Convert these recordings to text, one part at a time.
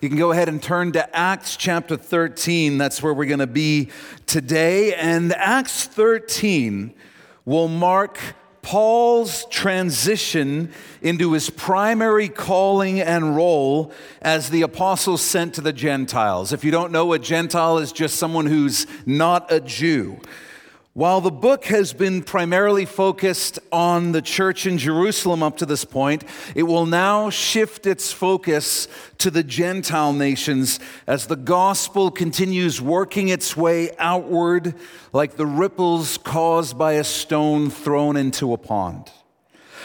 you can go ahead and turn to Acts chapter 13. That's where we're going to be today. And Acts 13 will mark Paul's transition into his primary calling and role as the apostle sent to the Gentiles. If you don't know, a Gentile is just someone who's not a Jew. While the book has been primarily focused on the church in Jerusalem up to this point, it will now shift its focus to the Gentile nations as the gospel continues working its way outward like the ripples caused by a stone thrown into a pond.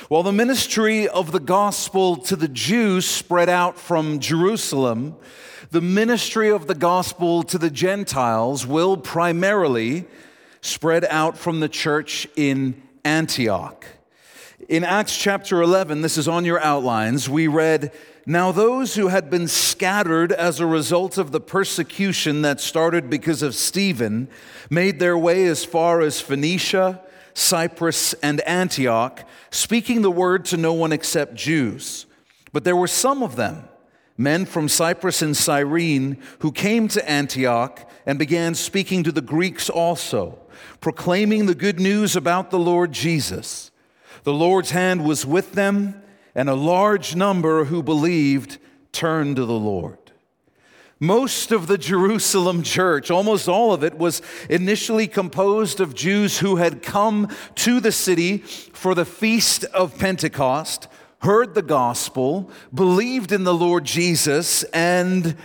While the ministry of the gospel to the Jews spread out from Jerusalem, the ministry of the gospel to the Gentiles will primarily spread out from the church in Antioch. In Acts chapter 11, this is on your outlines, we read, Now those who had been scattered as a result of the persecution that started because of Stephen made their way as far as Phoenicia, Cyprus, and Antioch, speaking the word to no one except Jews. But there were some of them, men from Cyprus and Cyrene, who came to Antioch and began speaking to the Greeks also proclaiming the good news about the Lord Jesus. The Lord's hand was with them, and a large number who believed turned to the Lord. Most of the Jerusalem church, almost all of it, was initially composed of Jews who had come to the city for the feast of Pentecost, heard the gospel, believed in the Lord Jesus, and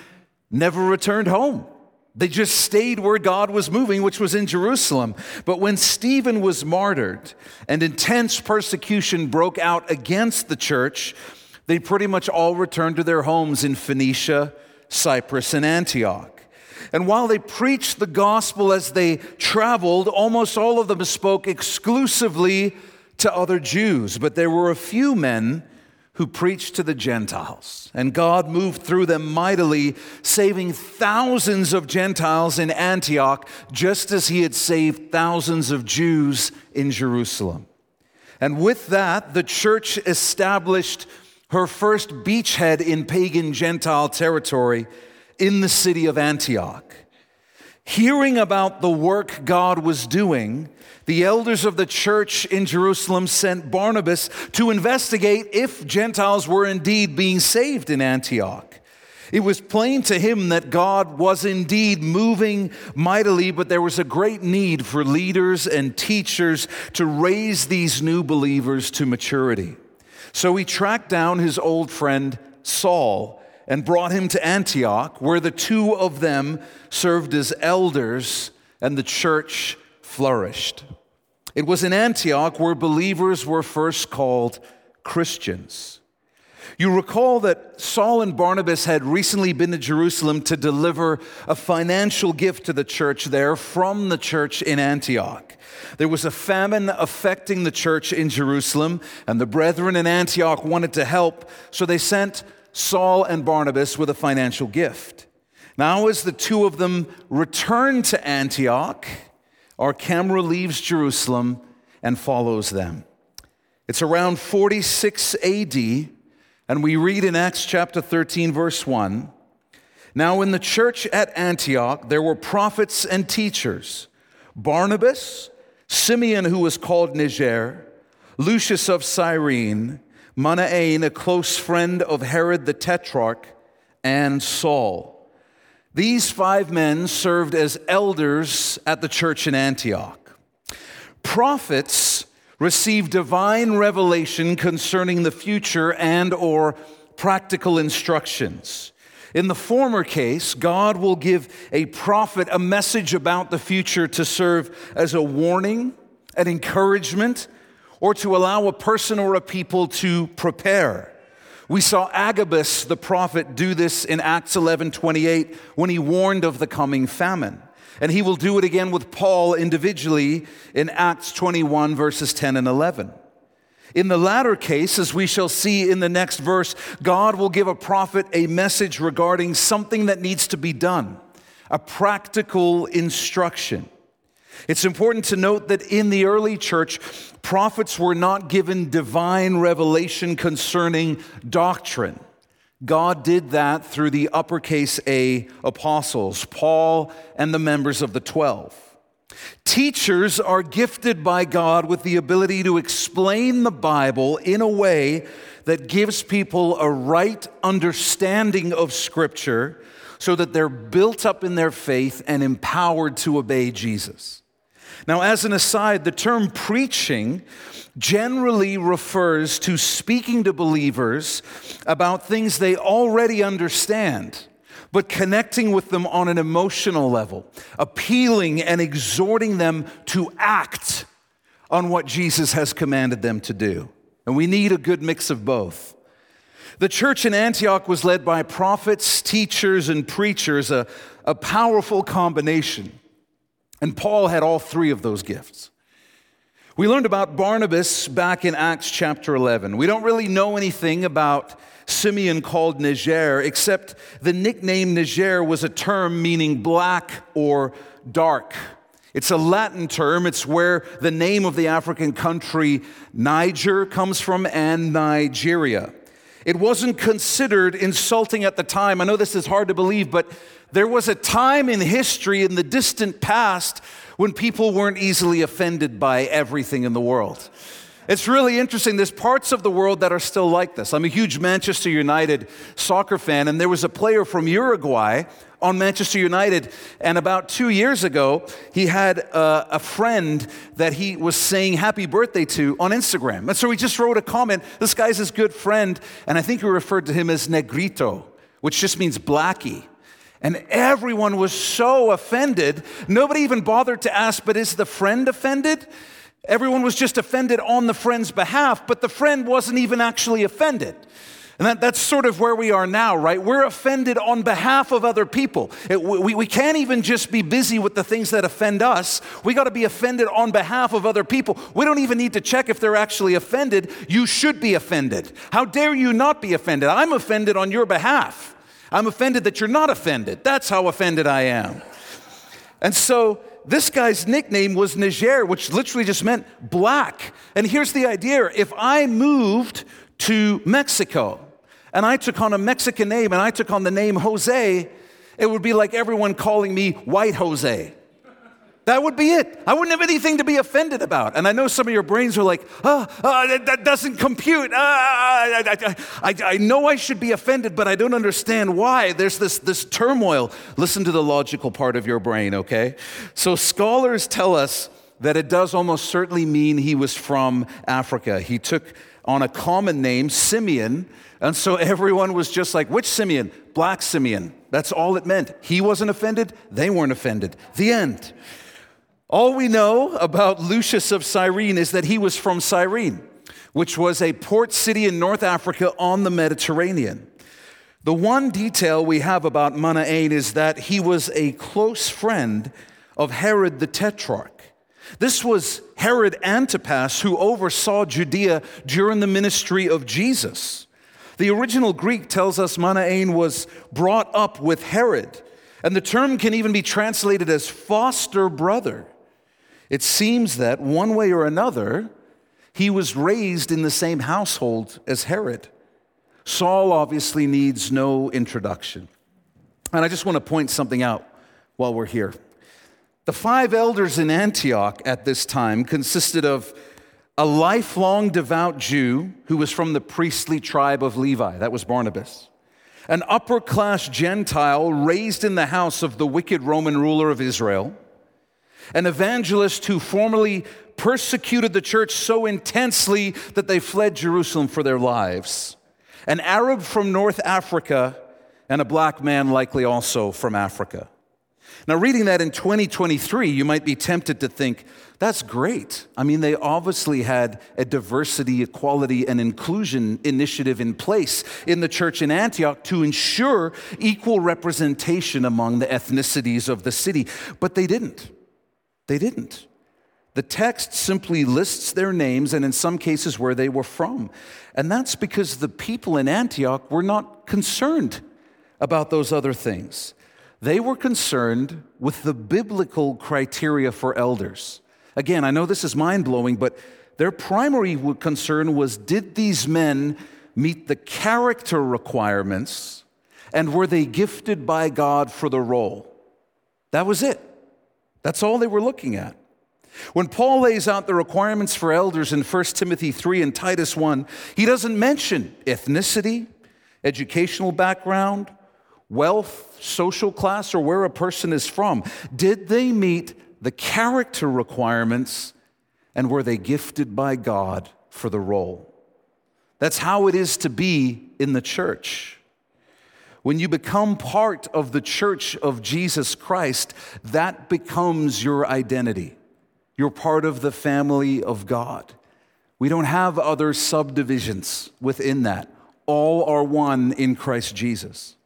never returned home. They just stayed where God was moving, which was in Jerusalem. But when Stephen was martyred and intense persecution broke out against the church, they pretty much all returned to their homes in Phoenicia, Cyprus, and Antioch. And while they preached the gospel as they traveled, almost all of them spoke exclusively to other Jews. But there were a few men who preached to the Gentiles. And God moved through them mightily, saving thousands of Gentiles in Antioch, just as he had saved thousands of Jews in Jerusalem. And with that, the church established her first beachhead in pagan Gentile territory in the city of Antioch. Hearing about the work God was doing, the elders of the church in Jerusalem sent Barnabas to investigate if Gentiles were indeed being saved in Antioch. It was plain to him that God was indeed moving mightily, but there was a great need for leaders and teachers to raise these new believers to maturity. So he tracked down his old friend Saul and brought him to Antioch, where the two of them served as elders and the church flourished. It was in Antioch where believers were first called Christians. You recall that Saul and Barnabas had recently been to Jerusalem to deliver a financial gift to the church there from the church in Antioch. There was a famine affecting the church in Jerusalem, and the brethren in Antioch wanted to help, so they sent Saul and Barnabas with a financial gift. Now, as the two of them returned to Antioch, our camera leaves Jerusalem and follows them. It's around 46 AD, and we read in Acts chapter 13, verse 1 Now, in the church at Antioch, there were prophets and teachers Barnabas, Simeon, who was called Niger, Lucius of Cyrene, Manaen, a close friend of Herod the Tetrarch, and Saul. These five men served as elders at the church in Antioch. Prophets receive divine revelation concerning the future and or practical instructions. In the former case, God will give a prophet a message about the future to serve as a warning, an encouragement, or to allow a person or a people to prepare. We saw Agabus the prophet do this in Acts 11 28 when he warned of the coming famine. And he will do it again with Paul individually in Acts 21, verses 10 and 11. In the latter case, as we shall see in the next verse, God will give a prophet a message regarding something that needs to be done, a practical instruction. It's important to note that in the early church, prophets were not given divine revelation concerning doctrine. God did that through the uppercase A apostles, Paul and the members of the 12. Teachers are gifted by God with the ability to explain the Bible in a way that gives people a right understanding of Scripture so that they're built up in their faith and empowered to obey Jesus. Now, as an aside, the term preaching generally refers to speaking to believers about things they already understand, but connecting with them on an emotional level, appealing and exhorting them to act on what Jesus has commanded them to do. And we need a good mix of both. The church in Antioch was led by prophets, teachers, and preachers, a, a powerful combination. And Paul had all three of those gifts. We learned about Barnabas back in Acts chapter 11. We don't really know anything about Simeon called Niger, except the nickname Niger was a term meaning black or dark. It's a Latin term. It's where the name of the African country Niger comes from and Nigeria. It wasn't considered insulting at the time. I know this is hard to believe, but there was a time in history in the distant past when people weren't easily offended by everything in the world. It's really interesting. There's parts of the world that are still like this. I'm a huge Manchester United soccer fan, and there was a player from Uruguay on Manchester United. And about two years ago, he had a, a, friend that he was saying happy birthday to on Instagram. And so he just wrote a comment. This guy's his good friend, and I think he referred to him as Negrito, which just means blackie. And everyone was so offended. Nobody even bothered to ask, but is the friend offended? Everyone was just offended on the friend's behalf, but the friend wasn't even actually offended. And that, that's sort of where we are now, right? We're offended on behalf of other people. It, we, we can't even just be busy with the things that offend us. We got to be offended on behalf of other people. We don't even need to check if they're actually offended. You should be offended. How dare you not be offended? I'm offended on your behalf. I'm offended that you're not offended. That's how offended I am. And so this guy's nickname was Niger, which literally just meant black. And here's the idea if I moved to Mexico, and I took on a Mexican name and I took on the name Jose, it would be like everyone calling me White Jose. That would be it. I wouldn't have anything to be offended about. And I know some of your brains are like, oh, oh that, that, doesn't compute. Uh, I, I, I, know I should be offended, but I don't understand why. There's this, this turmoil. Listen to the logical part of your brain, okay? So scholars tell us that it does almost certainly mean he was from Africa. He took on a common name, Simeon, and so everyone was just like, which Simeon? Black Simeon. That's all it meant. He wasn't offended, they weren't offended. The end. All we know about Lucius of Cyrene is that he was from Cyrene, which was a port city in North Africa on the Mediterranean. The one detail we have about Manaen is that he was a close friend of Herod the Tetrarch. This was Herod Antipas who oversaw Judea during the ministry of Jesus. The original Greek tells us Manaen was brought up with Herod, and the term can even be translated as foster brother. It seems that one way or another, he was raised in the same household as Herod. Saul obviously needs no introduction. And I just want to point something out while we're here. The five elders in Antioch at this time consisted of a lifelong devout Jew who was from the priestly tribe of Levi. That was Barnabas. An upper class Gentile raised in the house of the wicked Roman ruler of Israel. An evangelist who formerly persecuted the church so intensely that they fled Jerusalem for their lives. An Arab from North Africa, and a black man, likely also from Africa. Now, reading that in 2023, you might be tempted to think, that's great. I mean, they obviously had a diversity, equality, and inclusion initiative in place in the church in Antioch to ensure equal representation among the ethnicities of the city. But they didn't. They didn't. The text simply lists their names and, in some cases, where they were from. And that's because the people in Antioch were not concerned about those other things. They were concerned with the biblical criteria for elders. Again, I know this is mind blowing, but their primary concern was did these men meet the character requirements and were they gifted by God for the role? That was it. That's all they were looking at. When Paul lays out the requirements for elders in 1 Timothy 3 and Titus 1, he doesn't mention ethnicity, educational background, wealth, social class, or where a person is from. Did they meet the character requirements and were they gifted by God for the role? That's how it is to be in the church. When you become part of the church of Jesus Christ, that becomes your identity. You're part of the family of God. We don't have other subdivisions within that. All are one in Christ Jesus.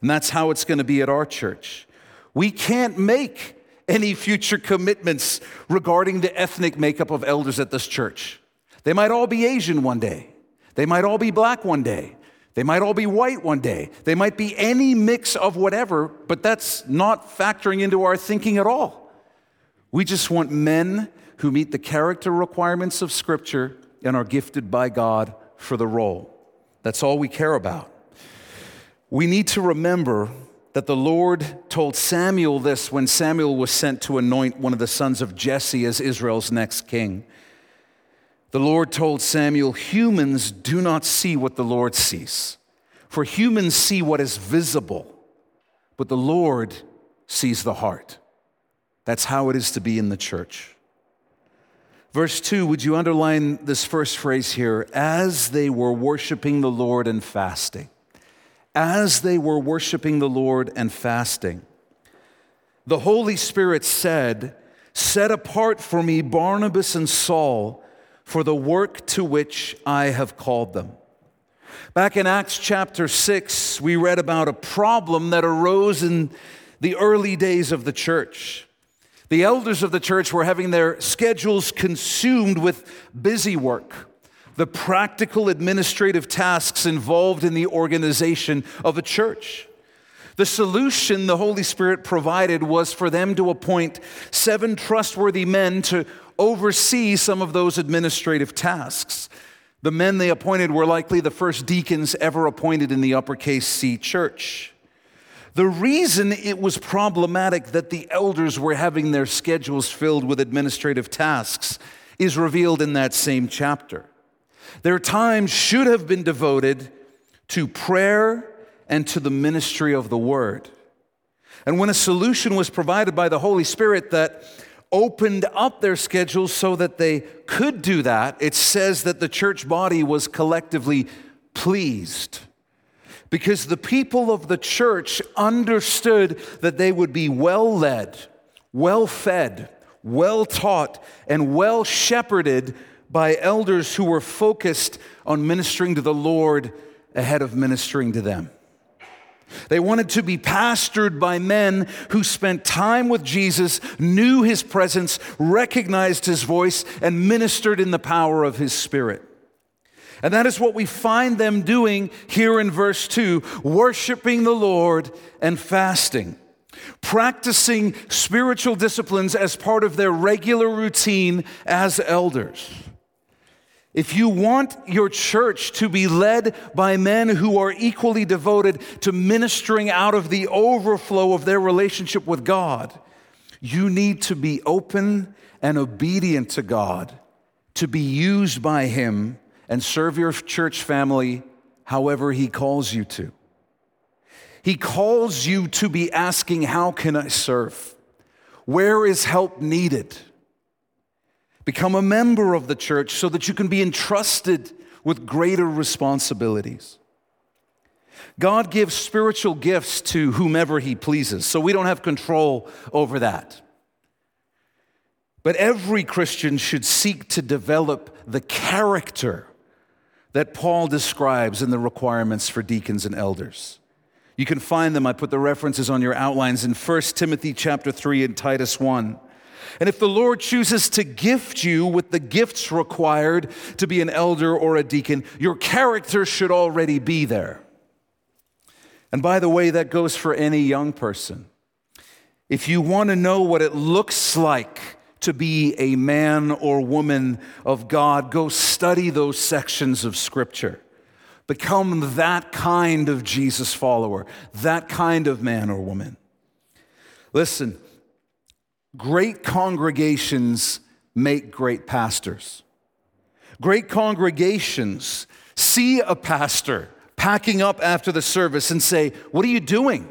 And that's how it's going to be at our church. We can't make any future commitments regarding the ethnic makeup of elders at this church. They might all be Asian one day, they might all be black one day, they might all be white one day, they might be any mix of whatever, but that's not factoring into our thinking at all. We just want men who meet the character requirements of Scripture and are gifted by God for the role. That's all we care about. We need to remember that the Lord told Samuel this when Samuel was sent to anoint one of the sons of Jesse as Israel's next king. The Lord told Samuel, Humans do not see what the Lord sees, for humans see what is visible, but the Lord sees the heart. That's how it is to be in the church. Verse 2, would you underline this first phrase here? As they were worshiping the Lord and fasting as they were worshiping the Lord and fasting. The Holy Spirit said, Set apart for me Barnabas and Saul for the work to which I have called them. Back in Acts chapter 6, we read about a problem that arose in the early days of the church. The elders of the church were having their schedules consumed with busy work the practical administrative tasks involved in the organization of a church. The solution the Holy Spirit provided was for them to appoint seven trustworthy men to oversee some of those administrative tasks. The men they appointed were likely the first deacons ever appointed in the uppercase C church. The reason it was problematic that the elders were having their schedules filled with administrative tasks is revealed in that same chapter. Their time should have been devoted to prayer and to the ministry of the word. And when a solution was provided by the Holy Spirit that opened up their schedules so that they could do that, it says that the church body was collectively pleased. Because the people of the church understood that they would be well led, well fed, well taught, and well shepherded by elders who were focused on ministering to the Lord ahead of ministering to them. They wanted to be pastored by men who spent time with Jesus, knew his presence, recognized his voice, and ministered in the power of his spirit. And that is what we find them doing here in verse 2 worshiping the Lord and fasting, practicing spiritual disciplines as part of their regular routine as elders. If you want your church to be led by men who are equally devoted to ministering out of the overflow of their relationship with God, you need to be open and obedient to God, to be used by Him and serve your church family however He calls you to. He calls you to be asking, How can I serve? Where is help needed? Become a member of the church so that you can be entrusted with greater responsibilities. God gives spiritual gifts to whomever He pleases, so we don't have control over that. But every Christian should seek to develop the character that Paul describes in the requirements for deacons and elders. You can find them, I put the references on your outlines in 1 Timothy chapter 3 and Titus 1. And if the Lord chooses to gift you with the gifts required to be an elder or a deacon, your character should already be there. And by the way, that goes for any young person. If you want to know what it looks like to be a man or woman of God, go study those sections of Scripture. Become that kind of Jesus follower, that kind of man or woman. Listen, great congregations make great pastors. Great congregations see a pastor packing up after the service and say, What are you doing?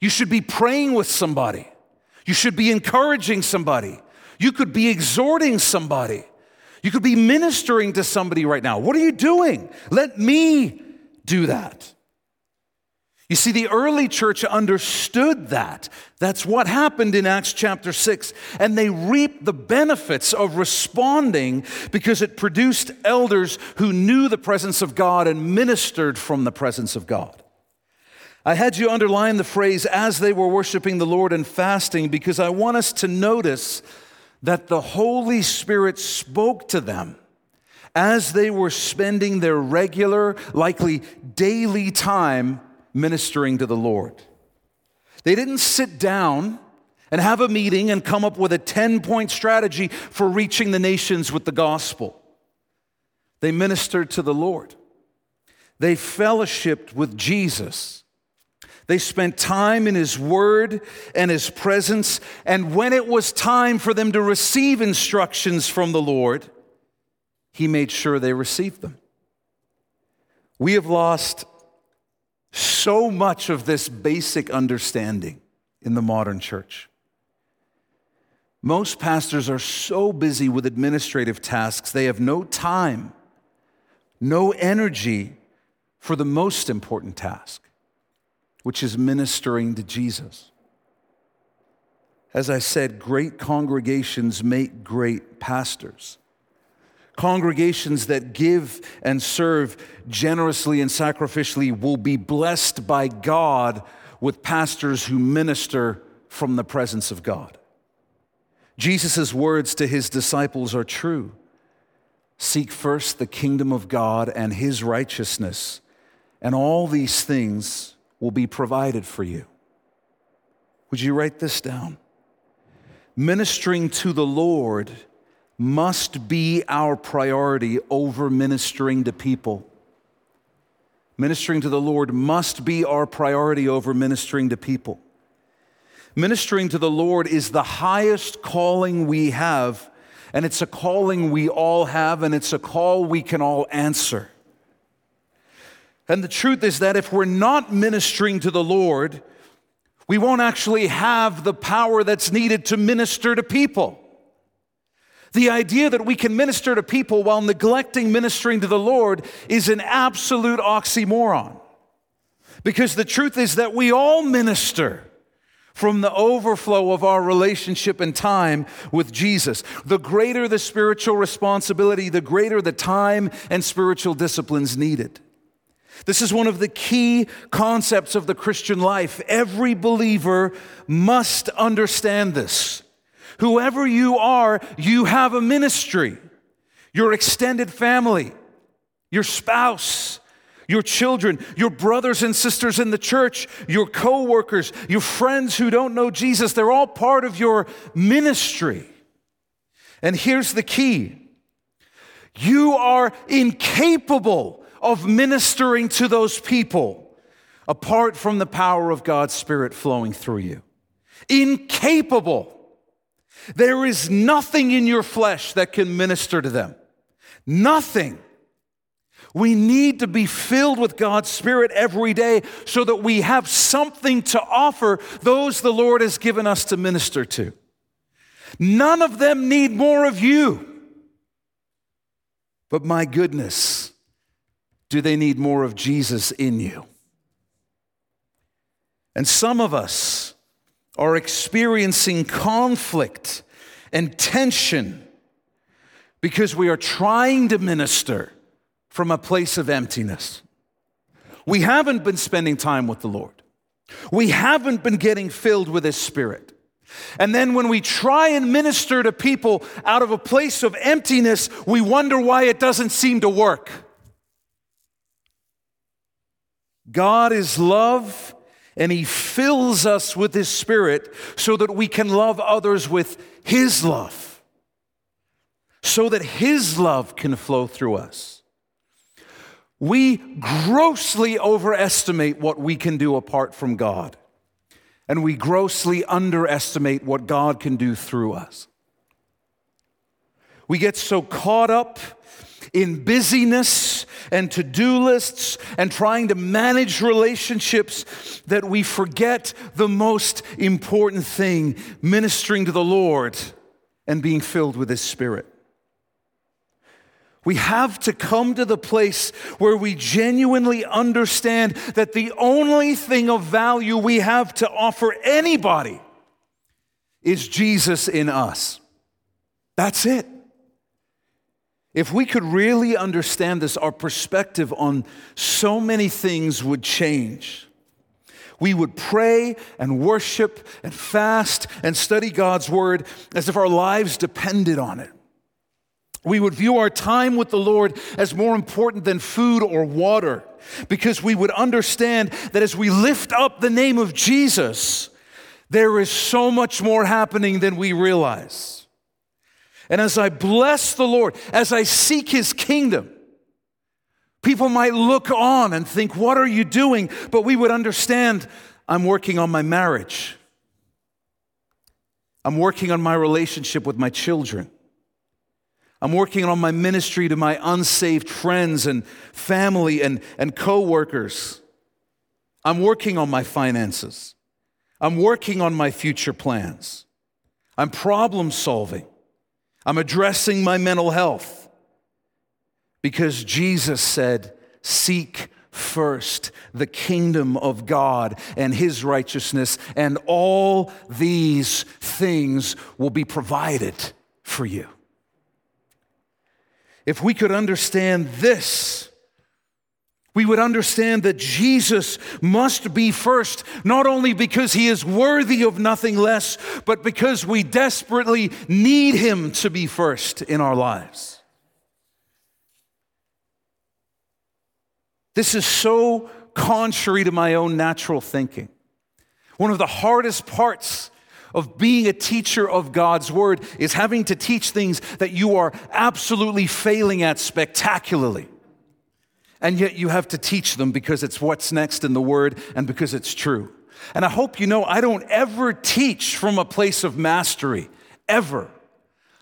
You should be praying with somebody. You should be encouraging somebody. You could be exhorting somebody. You could be ministering to somebody right now. What are you doing? Let me do that. You see, the early church understood that. That's what happened in Acts chapter 6. And they reaped the benefits of responding because it produced elders who knew the presence of God and ministered from the presence of God. I had you underline the phrase as they were worshiping the Lord and fasting because I want us to notice that the Holy Spirit spoke to them as they were spending their regular, likely daily time ministering to the Lord. They didn't sit down and have a meeting and come up with a 10 point strategy for reaching the nations with the gospel. They ministered to the Lord. They fellowshipped with Jesus. They spent time in His Word and His presence. And when it was time for them to receive instructions from the Lord, He made sure they received them. We have lost so much of this basic understanding in the modern church. Most pastors are so busy with administrative tasks, they have no time, no energy for the most important task which is ministering to Jesus. As I said, great congregations make great pastors. Congregations that give and serve generously and sacrificially will be blessed by God with pastors who minister from the presence of God. Jesus' words to his disciples are true. Seek first the kingdom of God and his righteousness, and all these things will be provided for you. Would you write this down? Ministering to the Lord must be our priority over ministering to people. Ministering to the Lord must be our priority over ministering to people. Ministering to the Lord is the highest calling we have, and it's a calling we all have, and it's a call we can all answer. And the truth is that if we're not ministering to the Lord, we won't actually have the power that's needed to minister to people. The idea that we can minister to people while neglecting ministering to the Lord is an absolute oxymoron. Because the truth is that we all minister from the overflow of our relationship and time with Jesus. The greater the spiritual responsibility, the greater the time and spiritual disciplines needed. This is one of the key concepts of the Christian life. Every believer must understand this. Whoever you are, you have a ministry. Your extended family, your spouse, your children, your brothers and sisters in the church, your co-workers, your friends who don't know Jesus, they're all part of your ministry. And here's the key. You are incapable of ministering to those people apart from the power of God's Spirit flowing through you. Incapable. There is nothing in your flesh that can minister to them. Nothing. We need to be filled with God's Spirit every day so that we have something to offer those the Lord has given us to minister to. None of them need more of you. But my goodness, do they need more of Jesus in you? And some of us are experiencing conflict and tension because we are trying to minister from a place of emptiness. We haven't been spending time with the Lord. We haven't been getting filled with His Spirit. And then when we try and minister to people out of a place of emptiness, we wonder why it doesn't seem to work. God is love, and He fills us with His Spirit so that we can love others with His love, so that His love can flow through us. we grossly overestimate what we can do apart from God, and we grossly underestimate what God can do through us. We get so caught up in busyness and to do lists and trying to manage relationships that we forget the most important thing ministering to the Lord and being filled with His Spirit. We have to come to the place where we genuinely understand that the only thing of value we have to offer anybody is Jesus in us. That's it. If we could really understand this, our perspective on so many things would change. We would pray and worship and fast and study God's word as if our lives depended on it. We would view our time with the Lord as more important than food or water because we would understand that as we lift up the name of Jesus, there is so much more happening than we realize. And as I bless the Lord, as I seek his kingdom, people might look on and think, What are you doing? But we would understand, I'm working on my marriage, I'm working on my relationship with my children. I'm working on my ministry to my unsaved friends and family and, and co-workers. I'm working on my finances. I'm working on my future plans. I'm problem solving. I'm addressing my mental health. Because Jesus said, Seek first the kingdom of God and his righteousness, and all these things will be provided for you. If we could understand this, we would understand that Jesus must be first, not only because he is worthy of nothing less, but because we desperately need him to be first in our lives. This is so contrary to my own natural thinking. One of the hardest parts of being a teacher of God's word is having to teach things that you are absolutely failing at spectacularly. And yet you have to teach them because it's what's next in the word and because it's true. And I hope you know I don't ever teach from a place of mastery, ever.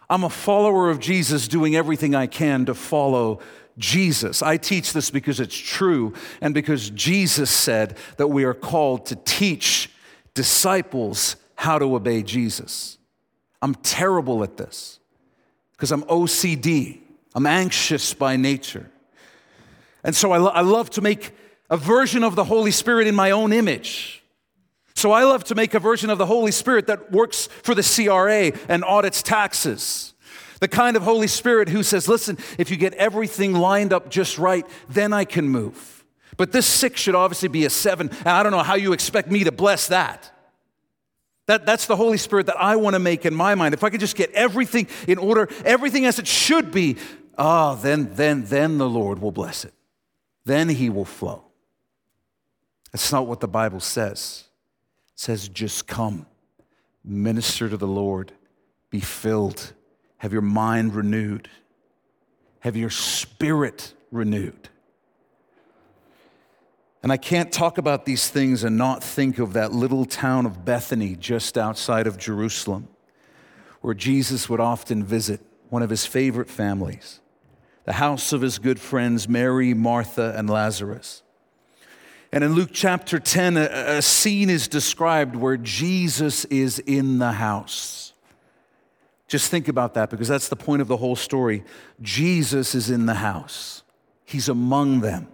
I'm a follower of Jesus doing everything I can to follow Jesus. I teach this because it's true and because Jesus said that we are called to teach disciples how to obey Jesus. I'm terrible at this because I'm OCD, I'm anxious by nature. And so I, lo- I love to make a version of the Holy Spirit in my own image. So I love to make a version of the Holy Spirit that works for the CRA and audits taxes. The kind of Holy Spirit who says, listen, if you get everything lined up just right, then I can move. But this six should obviously be a seven, and I don't know how you expect me to bless that. That, that's the Holy Spirit that I want to make in my mind. If I could just get everything in order, everything as it should be, ah, oh, then, then, then the Lord will bless it. Then He will flow. That's not what the Bible says. It says, just come, minister to the Lord, be filled, have your mind renewed, have your spirit renewed. And I can't talk about these things and not think of that little town of Bethany just outside of Jerusalem, where Jesus would often visit one of his favorite families, the house of his good friends Mary, Martha, and Lazarus. And in Luke chapter 10, a, a scene is described where Jesus is in the house. Just think about that because that's the point of the whole story. Jesus is in the house, he's among them.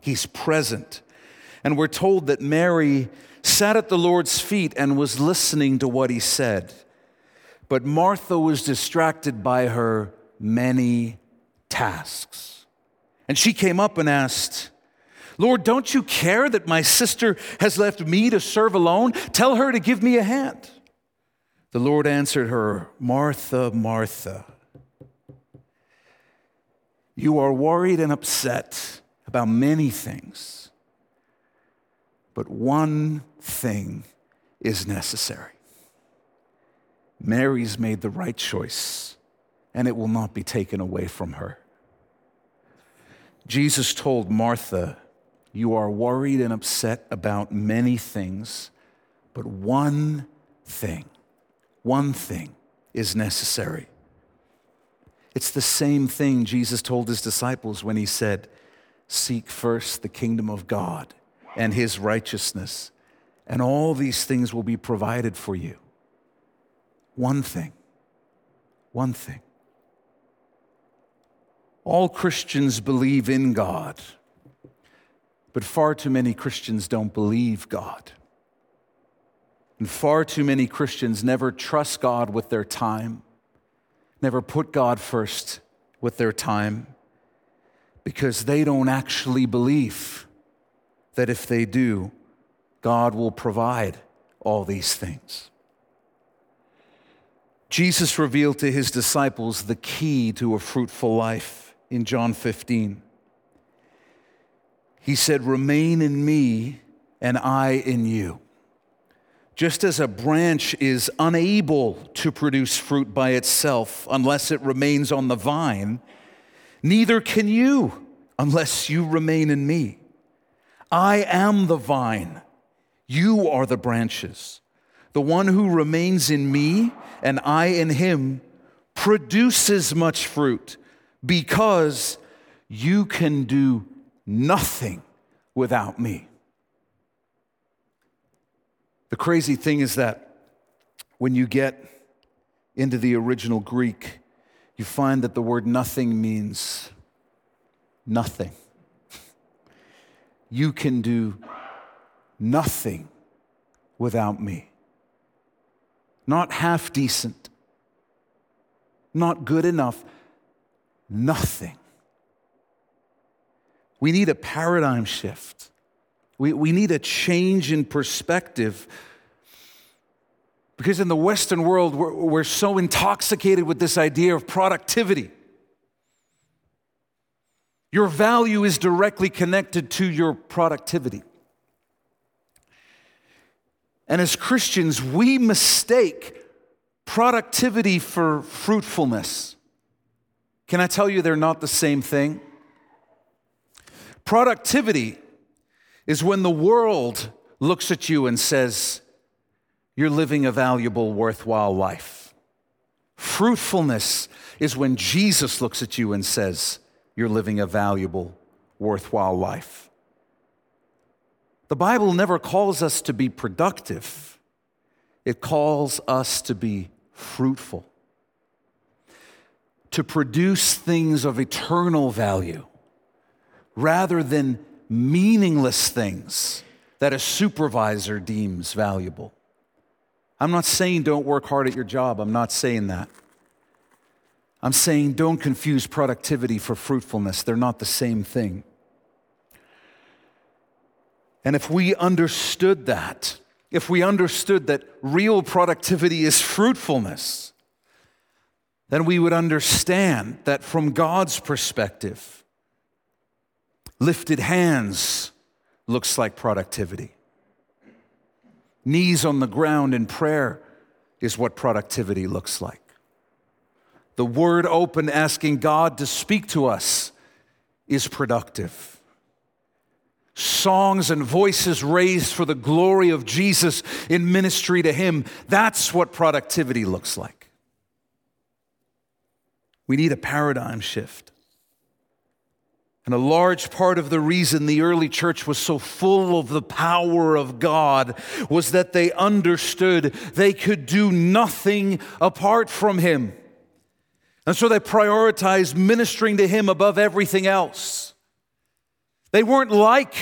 He's present. And we're told that Mary sat at the Lord's feet and was listening to what he said. But Martha was distracted by her many tasks. And she came up and asked, Lord, don't you care that my sister has left me to serve alone? Tell her to give me a hand. The Lord answered her, Martha, Martha, you are worried and upset about many things, but one thing is necessary. Mary's made the right choice, and it will not be taken away from her. Jesus told Martha, You are worried and upset about many things, but one thing, one thing is necessary. It's the same thing Jesus told his disciples when he said, Seek first the kingdom of God and his righteousness, and all these things will be provided for you. One thing, one thing. All Christians believe in God, but far too many Christians don't believe God. And far too many Christians never trust God with their time, never put God first with their time, because they don't actually believe that if they do, God will provide all these things. Jesus revealed to his disciples the key to a fruitful life in John 15. He said, Remain in me and I in you. Just as a branch is unable to produce fruit by itself unless it remains on the vine, neither can you unless you remain in me. I am the vine, you are the branches. The one who remains in me and I in him produces much fruit because you can do nothing without me. The crazy thing is that when you get into the original Greek, you find that the word nothing means nothing. You can do nothing without me. Not half decent, not good enough, nothing. We need a paradigm shift. We, we need a change in perspective. Because in the Western world, we're, we're so intoxicated with this idea of productivity. Your value is directly connected to your productivity. And as Christians, we mistake productivity for fruitfulness. Can I tell you they're not the same thing? Productivity is when the world looks at you and says, You're living a valuable, worthwhile life. Fruitfulness is when Jesus looks at you and says, You're living a valuable, worthwhile life. The Bible never calls us to be productive, it calls us to be fruitful, to produce things of eternal value rather than meaningless things that a supervisor deems valuable. I'm not saying don't work hard at your job, I'm not saying that. I'm saying don't confuse productivity for fruitfulness, they're not the same thing. And if we understood that, if we understood that real productivity is fruitfulness, then we would understand that from God's perspective, Lifted hands looks like productivity. Knees on the ground in prayer is what productivity looks like. The word open, asking God to speak to us, is productive. Songs and voices raised for the glory of Jesus in ministry to Him, that's what productivity looks like. We need a paradigm shift. And a large part of the reason the early church was so full of the power of God was that they understood they could do nothing apart from Him. And so they prioritized ministering to Him above everything else. They weren't like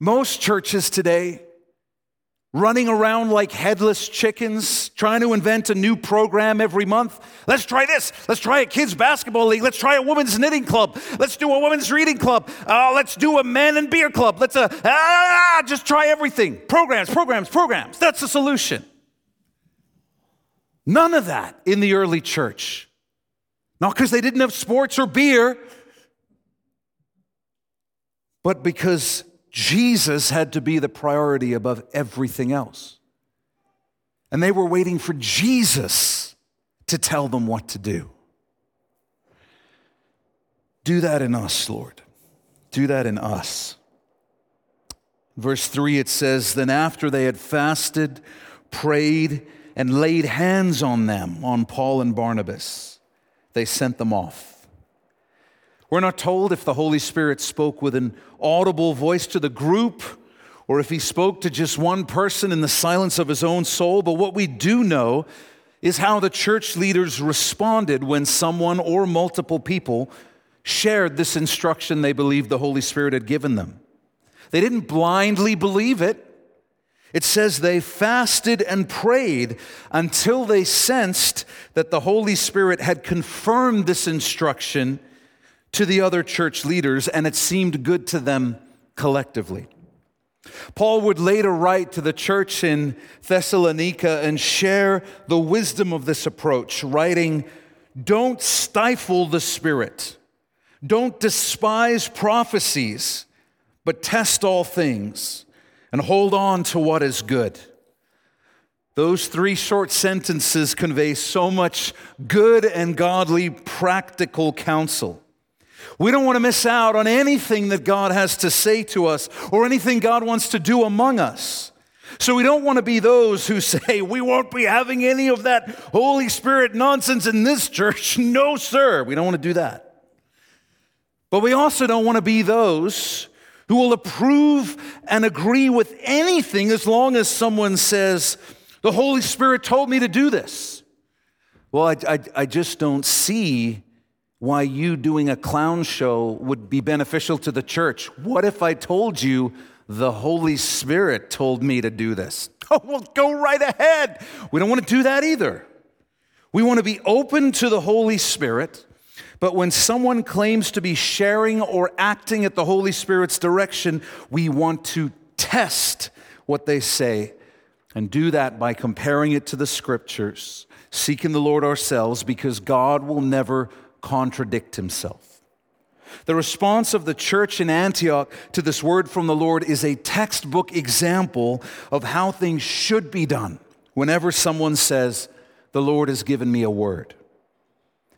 most churches today running around like headless chickens, trying to invent a new program every month. Let's try this. Let's try a kids' basketball league. Let's try a women's knitting club. Let's do a women's reading club. Uh, let's do a men and beer club. Let's uh, ah, just try everything. Programs, programs, programs. That's the solution. None of that in the early church. Not because they didn't have sports or beer, but because Jesus had to be the priority above everything else. And they were waiting for Jesus to tell them what to do. Do that in us, Lord. do that in us. Verse 3, it says, Then after they had fasted, prayed, and laid hands on them, on Paul and Barnabas, they sent them off. We're not told if the Holy Spirit spoke with an audible voice to the group or if he spoke to just one person in the silence of his own soul, but what we do know is how the church leaders responded when someone or multiple people shared this instruction they believed the Holy Spirit had given them. They didn't blindly believe it. It says they fasted and prayed until they sensed that the Holy Spirit had confirmed this instruction to the other church leaders and it seemed good to them collectively. Paul would later write to the church in Thessalonica and share the wisdom of this approach, writing, Don't stifle the Spirit, don't despise prophecies, but test all things and hold on to what is good. Those three short sentences convey so much good and godly practical counsel. We don't want to miss out on anything that God has to say to us or anything God wants to do among us. So we don't want to be those who say, we won't be having any of that Holy Spirit nonsense in this church. No, sir. We don't want to do that. But we also don't want to be those who will approve and agree with anything as long as someone says, The Holy Spirit told me to do this. Well, I, I, I, just don't see why you doing a clown show would be beneficial to the church. What if I told you the Holy Spirit told me to do this? Oh, well, go right ahead. We don't want to do that either. We want to be open to the Holy Spirit but when someone claims to be sharing or acting at the Holy Spirit's direction, we want to test what they say and do that by comparing it to the scriptures, seeking the Lord ourselves because God will never contradict himself. The response of the church in Antioch to this word from the Lord is a textbook example of how things should be done whenever someone says, The Lord has given me a word.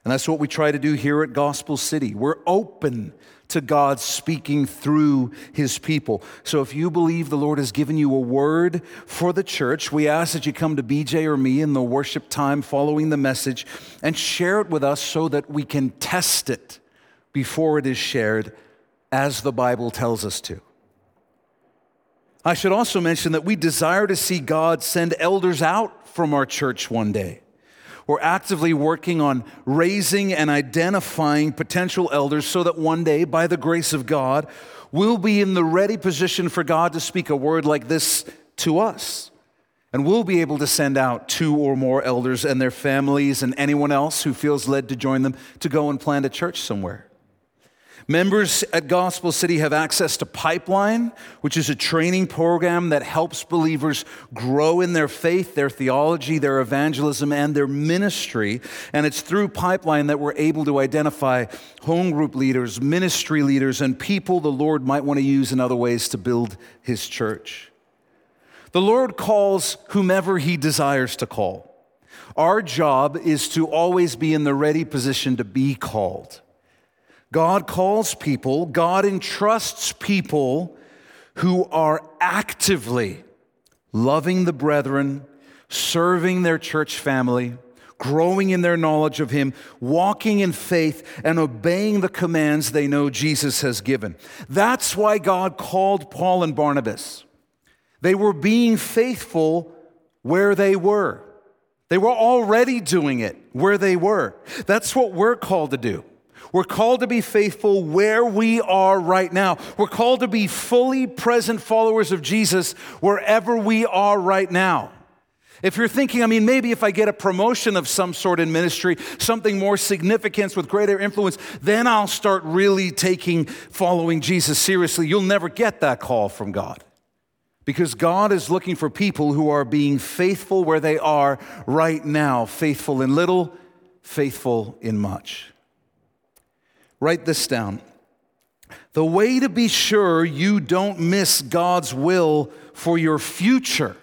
And that's what we try to do here at Gospel City. We're open to God speaking through his people. So if you believe the Lord has given you a word for the church, we ask that you come to BJ or me in the worship time following the message and share it with us so that we can test it before it is shared as the Bible tells us to. I should also mention that we desire to see God send elders out from our church one day. We're actively working on raising and identifying potential elders so that one day, by the grace of God, we'll be in the ready position for God to speak a word like this to us. And we'll be able to send out two or more elders and their families and anyone else who feels led to join them to go and plant a church somewhere. Members at Gospel City have access to Pipeline, which is a training program that helps believers grow in their faith, their theology, their evangelism, and their ministry. And it's through Pipeline that we're able to identify home group leaders, ministry leaders, and people the Lord might want to use in other ways to build his church. The Lord calls whomever he desires to call. Our job is to always be in the ready position to be called. God calls people, God entrusts people who are actively loving the brethren, serving their church family, growing in their knowledge of Him, walking in faith, and obeying the commands they know Jesus has given. That's why God called Paul and Barnabas. They were being faithful where they were. They were already doing it where they were. That's what we're called to do. We're called to be faithful where we are right now. We're called to be fully present followers of Jesus wherever we are right now. If you're thinking, I mean, maybe if I get a promotion of some sort in ministry, something more significance with greater influence, then I'll start really taking following Jesus seriously. You'll never get that call from God. Because God is looking for people who are being faithful where they are right now, faithful in little, faithful in much. Write this down. The way to be sure you don't miss God's will for your future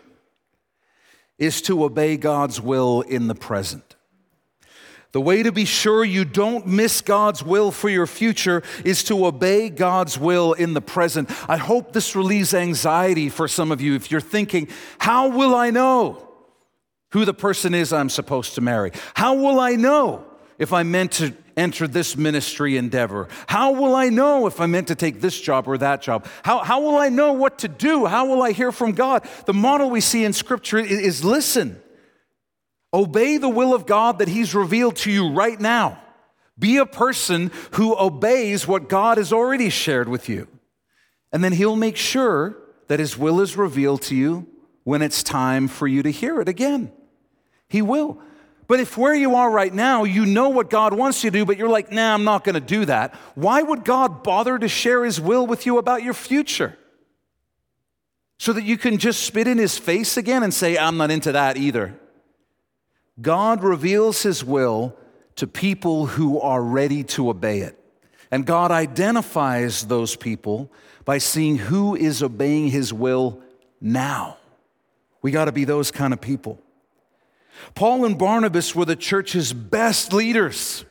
is to obey God's will in the present. The way to be sure you don't miss God's will for your future is to obey God's will in the present. I hope this relieves anxiety for some of you if you're thinking, How will I know who the person is I'm supposed to marry? How will I know if I'm meant to enter this ministry endeavor? How will I know if I'm meant to take this job or that job? How, how will I know what to do? How will I hear from God? The model we see in Scripture is listen. Obey the will of God that He's revealed to you right now. Be a person who obeys what God has already shared with you. And then He'll make sure that His will is revealed to you when it's time for you to hear it again. He will. But if where you are right now, you know what God wants you to do, but you're like, nah, I'm not going to do that, why would God bother to share His will with you about your future? So that you can just spit in His face again and say, I'm not into that either. God reveals his will to people who are ready to obey it. And God identifies those people by seeing who is obeying his will now. We got to be those kind of people. Paul and Barnabas were the church's best leaders,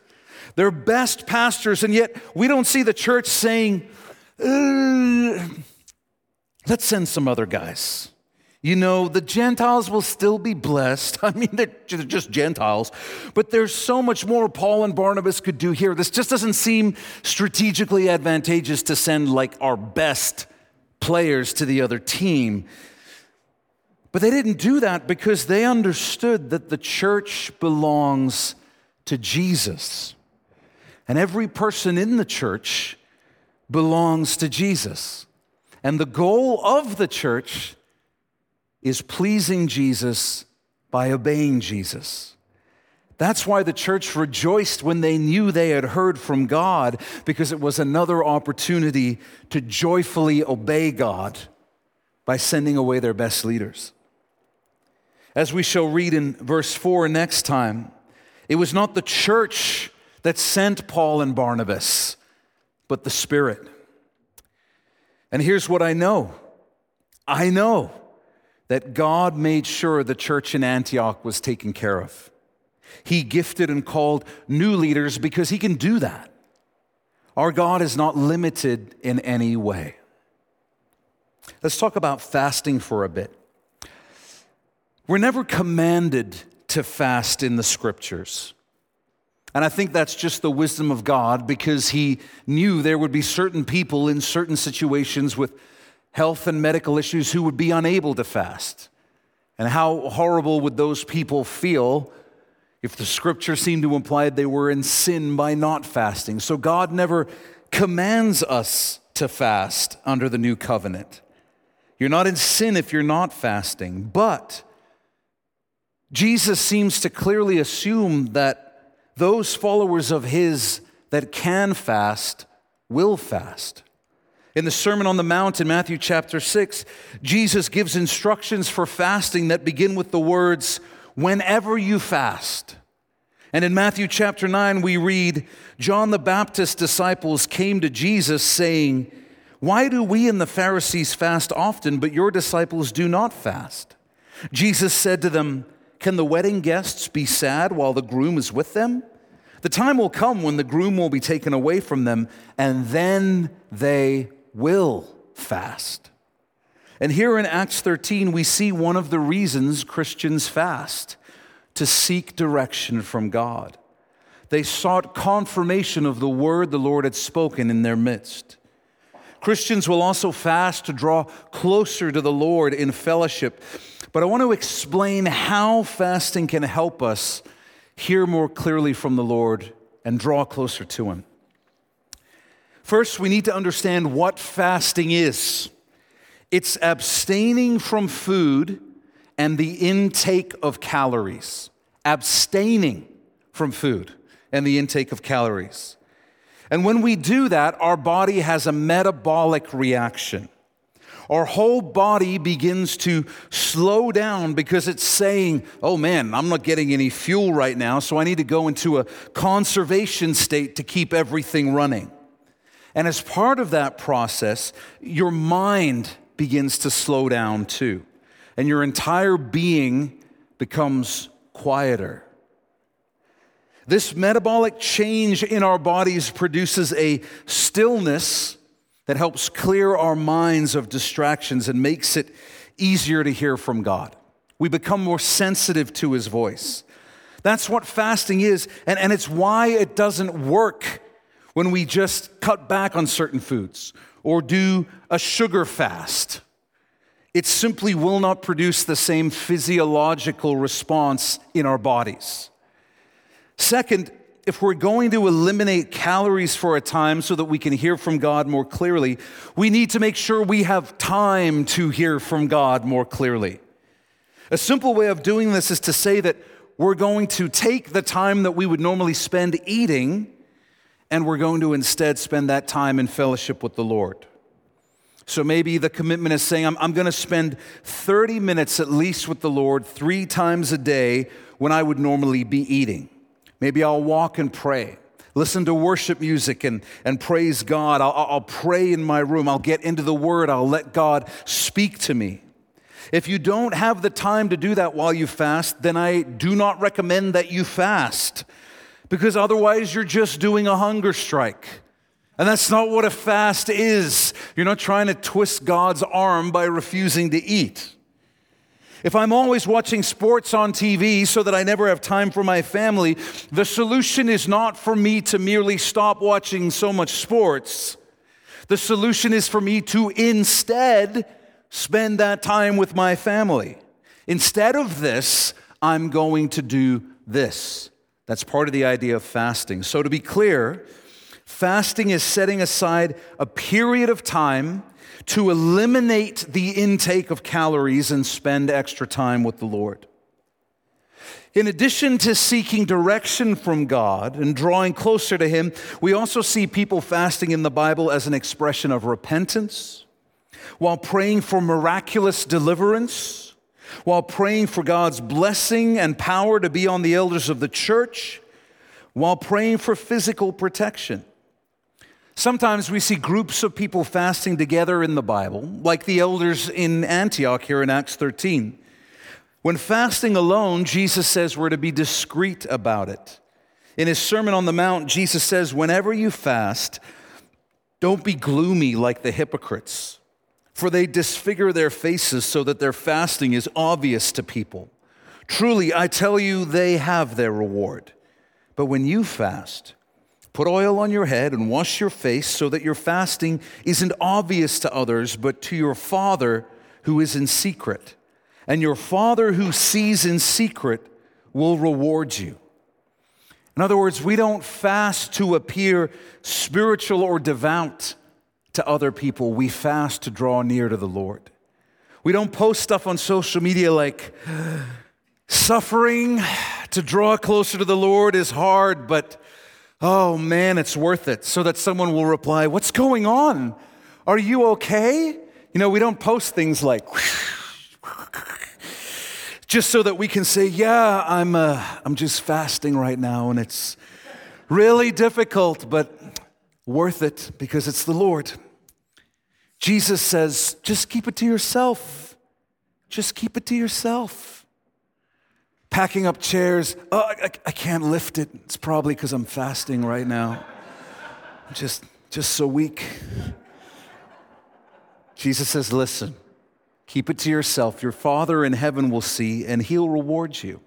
their best pastors, and yet we don't see the church saying, let's send some other guys. You know, the Gentiles will still be blessed. I mean, they're just Gentiles, but there's so much more Paul and Barnabas could do here. This just doesn't seem strategically advantageous to send like our best players to the other team. But they didn't do that because they understood that the church belongs to Jesus. And every person in the church belongs to Jesus. And the goal of the church is pleasing Jesus by obeying Jesus. That's why the church rejoiced when they knew they had heard from God, because it was another opportunity to joyfully obey God by sending away their best leaders. As we shall read in verse 4 next time, it was not the church that sent Paul and Barnabas, but the Spirit. And here's what I know I know that God made sure the church in Antioch was taken care of. He gifted and called new leaders because He can do that. Our God is not limited in any way. Let's talk about fasting for a bit. We're never commanded to fast in the scriptures. And I think that's just the wisdom of God because He knew there would be certain people in certain situations with health and medical issues who would be unable to fast. And how horrible would those people feel if the scripture seemed to imply they were in sin by not fasting? So God never commands us to fast under the new covenant. You're not in sin if you're not fasting, but Jesus seems to clearly assume that those followers of his that can fast will fast. In the Sermon on the Mount in Matthew chapter 6, Jesus gives instructions for fasting that begin with the words, whenever you fast. And in Matthew chapter 9, we read, John the Baptist's disciples came to Jesus saying, Why do we and the Pharisees fast often, but your disciples do not fast? Jesus said to them, Can the wedding guests be sad while the groom is with them? The time will come when the groom will be taken away from them, and then they will fast. And here in Acts 13, we see one of the reasons Christians fast to seek direction from God. They sought confirmation of the word the Lord had spoken in their midst. Christians will also fast to draw closer to the Lord in fellowship. But I want to explain how fasting can help us hear more clearly from the Lord and draw closer to Him. First, we need to understand what fasting is it's abstaining from food and the intake of calories. Abstaining from food and the intake of calories. And when we do that, our body has a metabolic reaction. Our whole body begins to slow down because it's saying, oh man, I'm not getting any fuel right now, so I need to go into a conservation state to keep everything running. And as part of that process, your mind begins to slow down too. And your entire being becomes quieter. This metabolic change in our bodies produces a stillness that helps clear our minds of distractions and makes it easier to hear from God. We become more sensitive to His voice. That's what fasting is, and, and it's why it doesn't work when we just cut back on certain foods or do a sugar fast. It simply will not produce the same physiological response in our bodies. Second, if we're going to eliminate calories for a time so that we can hear from God more clearly, we need to make sure we have time to hear from God more clearly. A simple way of doing this is to say that we're going to take the time that we would normally spend eating and we're going to instead spend that time in fellowship with the Lord. So maybe the commitment is saying, I'm, I'm going to spend 30 minutes at least with the Lord three times a day when I would normally be eating. Maybe I'll walk and pray, listen to worship music and, and praise God. I'll, I'll pray in my room. I'll get into the Word. I'll let God speak to me. If you don't have the time to do that while you fast, then I do not recommend that you fast because otherwise you're just doing a hunger strike. And that's not what a fast is. You're not trying to twist God's arm by refusing to eat. If I'm always watching sports on TV so that I never have time for my family, the solution is not for me to merely stop watching so much sports. The solution is for me to instead spend that time with my family. Instead of this, I'm going to do this. That's part of the idea of fasting. So, to be clear, fasting is setting aside a period of time to eliminate the intake of calories and spend extra time with the Lord. In addition to seeking direction from God and drawing closer to Him, we also see people fasting in the Bible as an expression of repentance, while praying for miraculous deliverance, while praying for God's blessing and power to be on the elders of the church, while praying for physical protection. Sometimes we see groups of people fasting together in the Bible, like the elders in Antioch here in Acts 13. When fasting alone, Jesus says we're to be discreet about it. In his Sermon on the Mount, Jesus says, Whenever you fast, don't be gloomy like the hypocrites, for they disfigure their faces so that their fasting is obvious to people. Truly, I tell you, they have their reward. But when you fast, Put oil on your head and wash your face so that your fasting isn't obvious to others, but to your Father who is in secret. And your Father who sees in secret will reward you. In other words, we don't fast to appear spiritual or devout to other people, we fast to draw near to the Lord. We don't post stuff on social media like, suffering to draw closer to the Lord is hard, but oh man, it's worth it, so that someone will reply, What's going on? Are you okay? You know, we don't post things like, just so that we can say, Yeah, I'm, uh, I'm just fasting right now, and it's really difficult, but worth it because it's the Lord. Jesus says, Just keep it to yourself. Just keep it to yourself packing up chairs. Oh, I, I can't lift it. It's probably because I'm fasting right now. I'm just, just so weak. Jesus says, Listen, keep it to yourself. Your Father in heaven will see, and He'll reward you.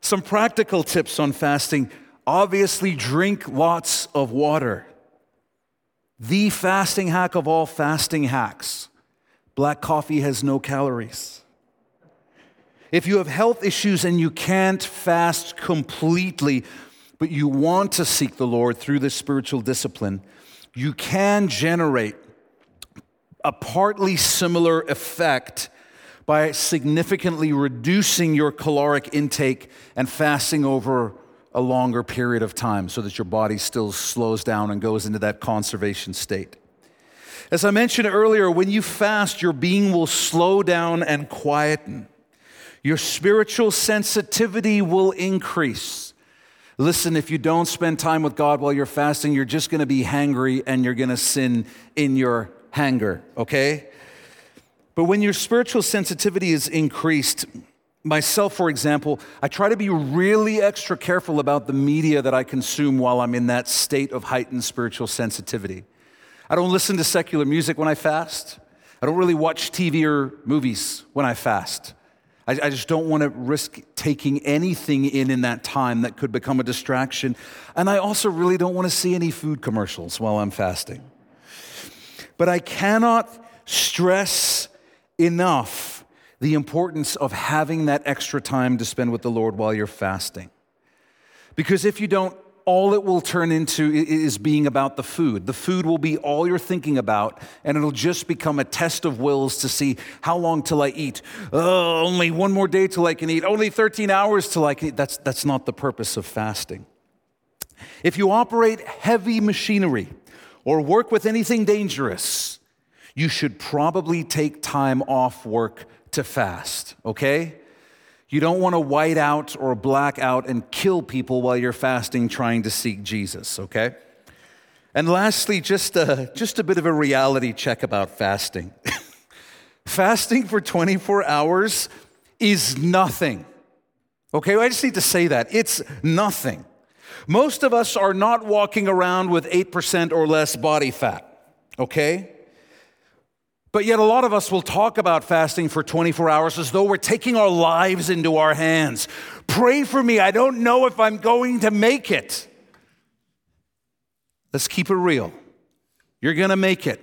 Some practical tips on fasting obviously, drink lots of water. The fasting hack of all fasting hacks black coffee has no calories. If you have health issues and you can't fast completely, but you want to seek the Lord through this spiritual discipline, you can generate a partly similar effect by significantly reducing your caloric intake and fasting over a longer period of time so that your body still slows down and goes into that conservation state. As I mentioned earlier, when you fast, your being will slow down and quieten. Your spiritual sensitivity will increase. Listen, if you don't spend time with God while you're fasting, you're just going to be hangry and you're going to sin in your hanger, okay? But when your spiritual sensitivity is increased, myself, for example, I try to be really extra careful about the media that I consume while I'm in that state of heightened spiritual sensitivity. I don't listen to secular music when I fast. I don't really watch TV or movies when I fast. I, I just don't want to risk taking anything in in that time that could become a distraction. And I also really don't want to see any food commercials while I'm fasting. But I cannot stress enough the importance of having that extra time to spend with the Lord while you're fasting. Because if you don't, all it will turn into is being about the food. The food will be all you're thinking about, and it'll just become a test of wills to see how long till I eat. Oh, only one more day till I can eat. Only 13 hours till I can eat. That's, that's not the purpose of fasting. If you operate heavy machinery or work with anything dangerous, you should probably take time off work to fast, okay? You don't want to white out or black out and kill people while you're fasting trying to seek Jesus, okay? And lastly, just a, just a bit of a reality check about fasting. fasting for 24 hours is nothing. Okay, I just need to say that. It's nothing. Most of us are not walking around with 8% or less body fat, okay? But yet, a lot of us will talk about fasting for 24 hours as though we're taking our lives into our hands. Pray for me. I don't know if I'm going to make it. Let's keep it real. You're going to make it.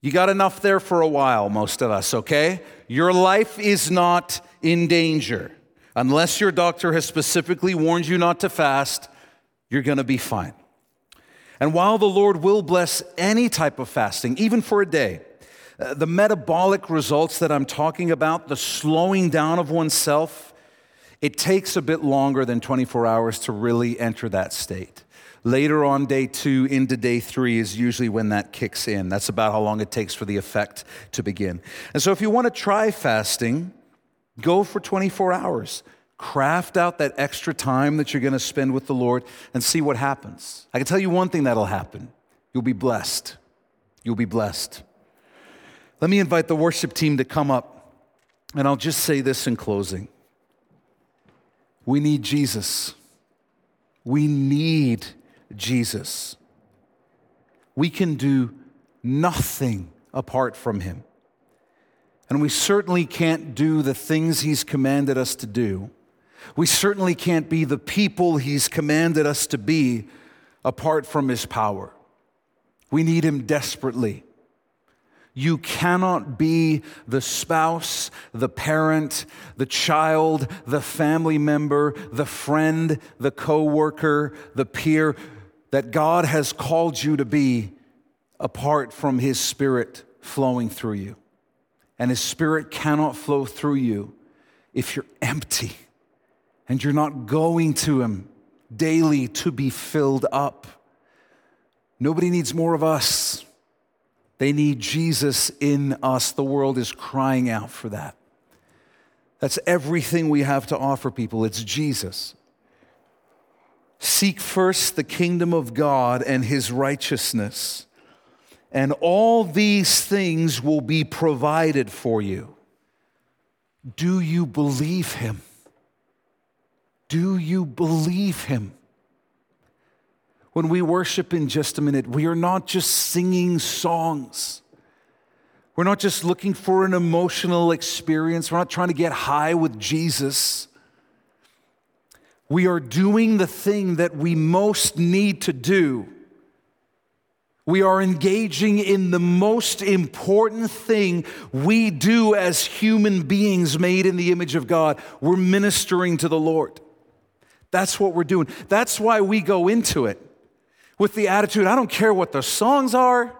You got enough there for a while, most of us, okay? Your life is not in danger. Unless your doctor has specifically warned you not to fast, you're going to be fine. And while the Lord will bless any type of fasting, even for a day, uh, the metabolic results that I'm talking about, the slowing down of oneself, it takes a bit longer than 24 hours to really enter that state. Later on, day two into day three is usually when that kicks in. That's about how long it takes for the effect to begin. And so, if you want to try fasting, go for 24 hours. Craft out that extra time that you're going to spend with the Lord and see what happens. I can tell you one thing that'll happen you'll be blessed. You'll be blessed. Let me invite the worship team to come up, and I'll just say this in closing. We need Jesus. We need Jesus. We can do nothing apart from him. And we certainly can't do the things he's commanded us to do. We certainly can't be the people he's commanded us to be apart from his power. We need him desperately. You cannot be the spouse, the parent, the child, the family member, the friend, the coworker, the peer that God has called you to be apart from his spirit flowing through you. And his spirit cannot flow through you if you're empty and you're not going to him daily to be filled up. Nobody needs more of us. They need Jesus in us. The world is crying out for that. That's everything we have to offer people. It's Jesus. Seek first the kingdom of God and his righteousness, and all these things will be provided for you. Do you believe him? Do you believe him? When we worship in just a minute, we are not just singing songs. We're not just looking for an emotional experience. We're not trying to get high with Jesus. We are doing the thing that we most need to do. We are engaging in the most important thing we do as human beings made in the image of God. We're ministering to the Lord. That's what we're doing. That's why we go into it with the attitude I don't care what the songs are,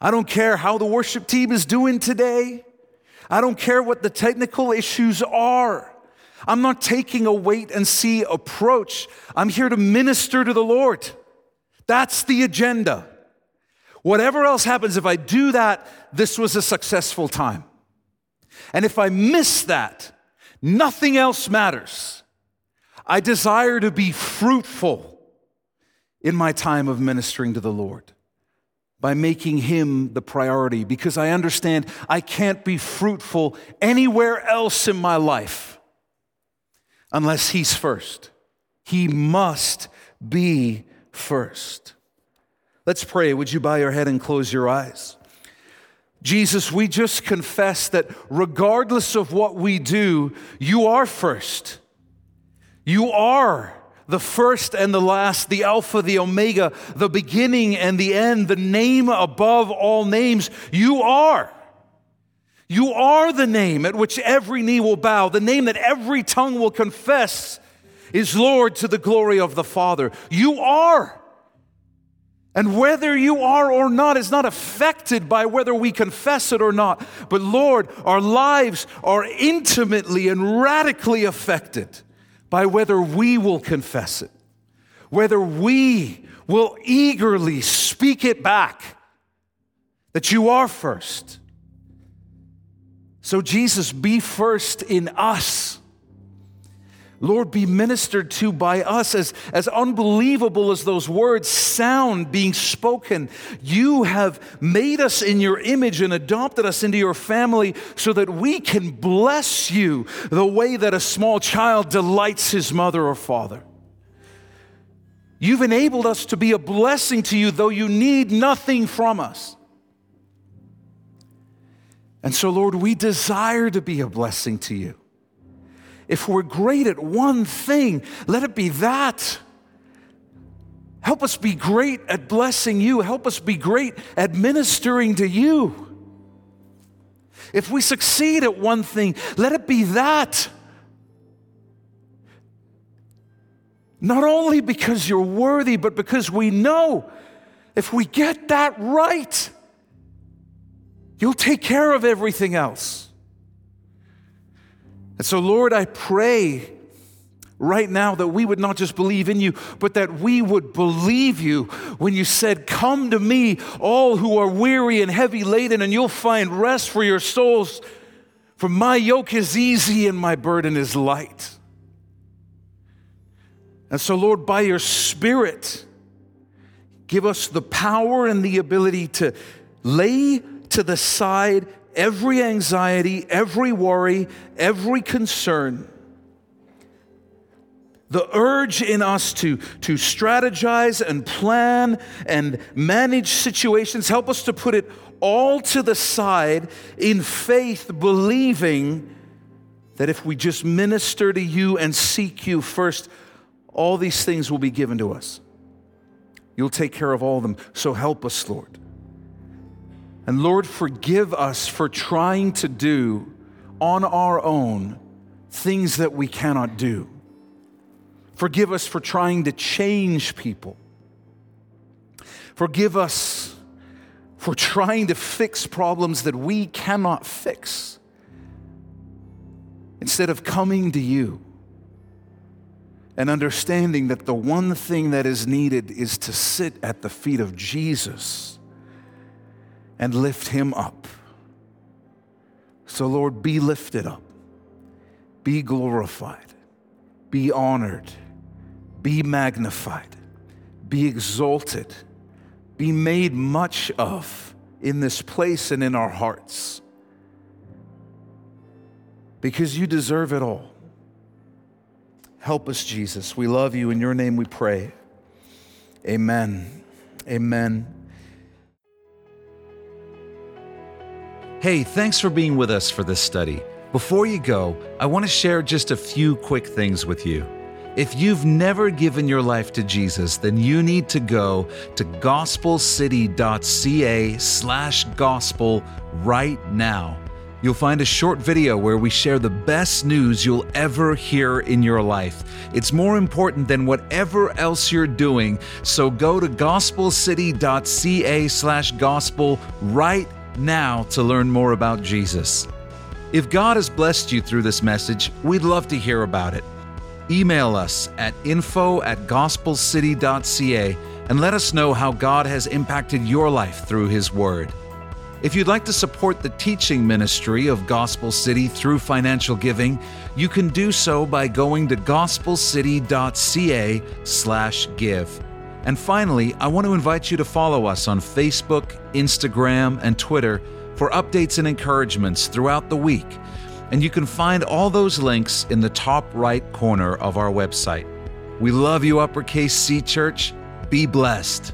I don't care how the worship team is doing today, I don't care what the technical issues are. I'm not taking a wait and see approach. I'm here to minister to the Lord. That's the agenda. Whatever else happens, if I do that, this was a successful time. And if I miss that, nothing else matters. I desire to be fruitful in my time of ministering to the Lord. by making Him the priority because I understand I can't be fruitful anywhere else in my life unless He's first. He must be first. Let's pray. Would you bow your head and close your eyes? Jesus, we just confess that regardless of what we do, you are first. You are the first and the last, the Alpha, the Omega, the beginning and the end, the name above all names. You are. You are the name at which every knee will bow, the name that every tongue will confess is Lord to the glory of the Father. You are. And whether you are or not is not affected by whether we confess it or not. But Lord, our lives are intimately and radically affected by whether we will confess it, whether we will eagerly speak it back that you are first. So, Jesus, be first in us. Lord, be ministered to by us as, as unbelievable as those words sound being spoken. You have made us in your image and adopted us into your family so that we can bless you the way that a small child delights his mother or father. You've enabled us to be a blessing to you, though you need nothing from us. And so, Lord, we desire to be a blessing to you. If we're great at one thing, let it be that. Help us be great at blessing you. Help us be great at ministering to you. If we succeed at one thing, let it be that. Not only because you're worthy, but because we know if we get that right, you'll take care of everything else. And so, Lord, I pray right now that we would not just believe in you, but that we would believe you when you said, Come to me, all who are weary and heavy laden, and you'll find rest for your souls. For my yoke is easy and my burden is light. And so, Lord, by your Spirit, give us the power and the ability to lay to the side every anxiety, every worry, every concern. The urge in us to, to strategize and plan and manage situations, help us to put it all to the side in faith, believing that if we just minister to you and seek you first, all these things will be given to us. You'll take care of all of them. So help us, Lord. And Lord, forgive us for trying to do on our own things that we cannot do. Forgive us for trying to change people. Forgive us for trying to fix problems that we cannot fix instead of coming to you and understanding that the one thing that is needed is to sit at the feet of Jesus and lift him up. So, Lord, be lifted up, be glorified, be honored, be magnified, be exalted, be made much of in this place and in our hearts. Because you deserve it all. Help us, Jesus. We love you. In your name we pray. Amen. Amen. Hey, thanks for being with us for this study. Before you go, I want to share just a few quick things with you. If you've never given your life to Jesus, then you need to go to gospelcity.ca slash gospel right now. You'll find a short video where we share the best news you'll ever hear in your life. It's more important than whatever else you're doing, so go to gospelcity.ca slash gospel right now to learn more about Jesus. If God has blessed you through this message, we'd love to hear about it. Email us at info at gospelcity.ca and let us know how God has impacted your life through His Word. If you'd like to support the teaching ministry of Gospel City through financial giving, you can do so by going to gospelcity.ca/give. And finally, I want to invite you to follow us on Facebook, Instagram, and Twitter for updates and encouragements throughout the week. And you can find all those links in the top right corner of our website. We love you, Uppercase C Church. Be blessed.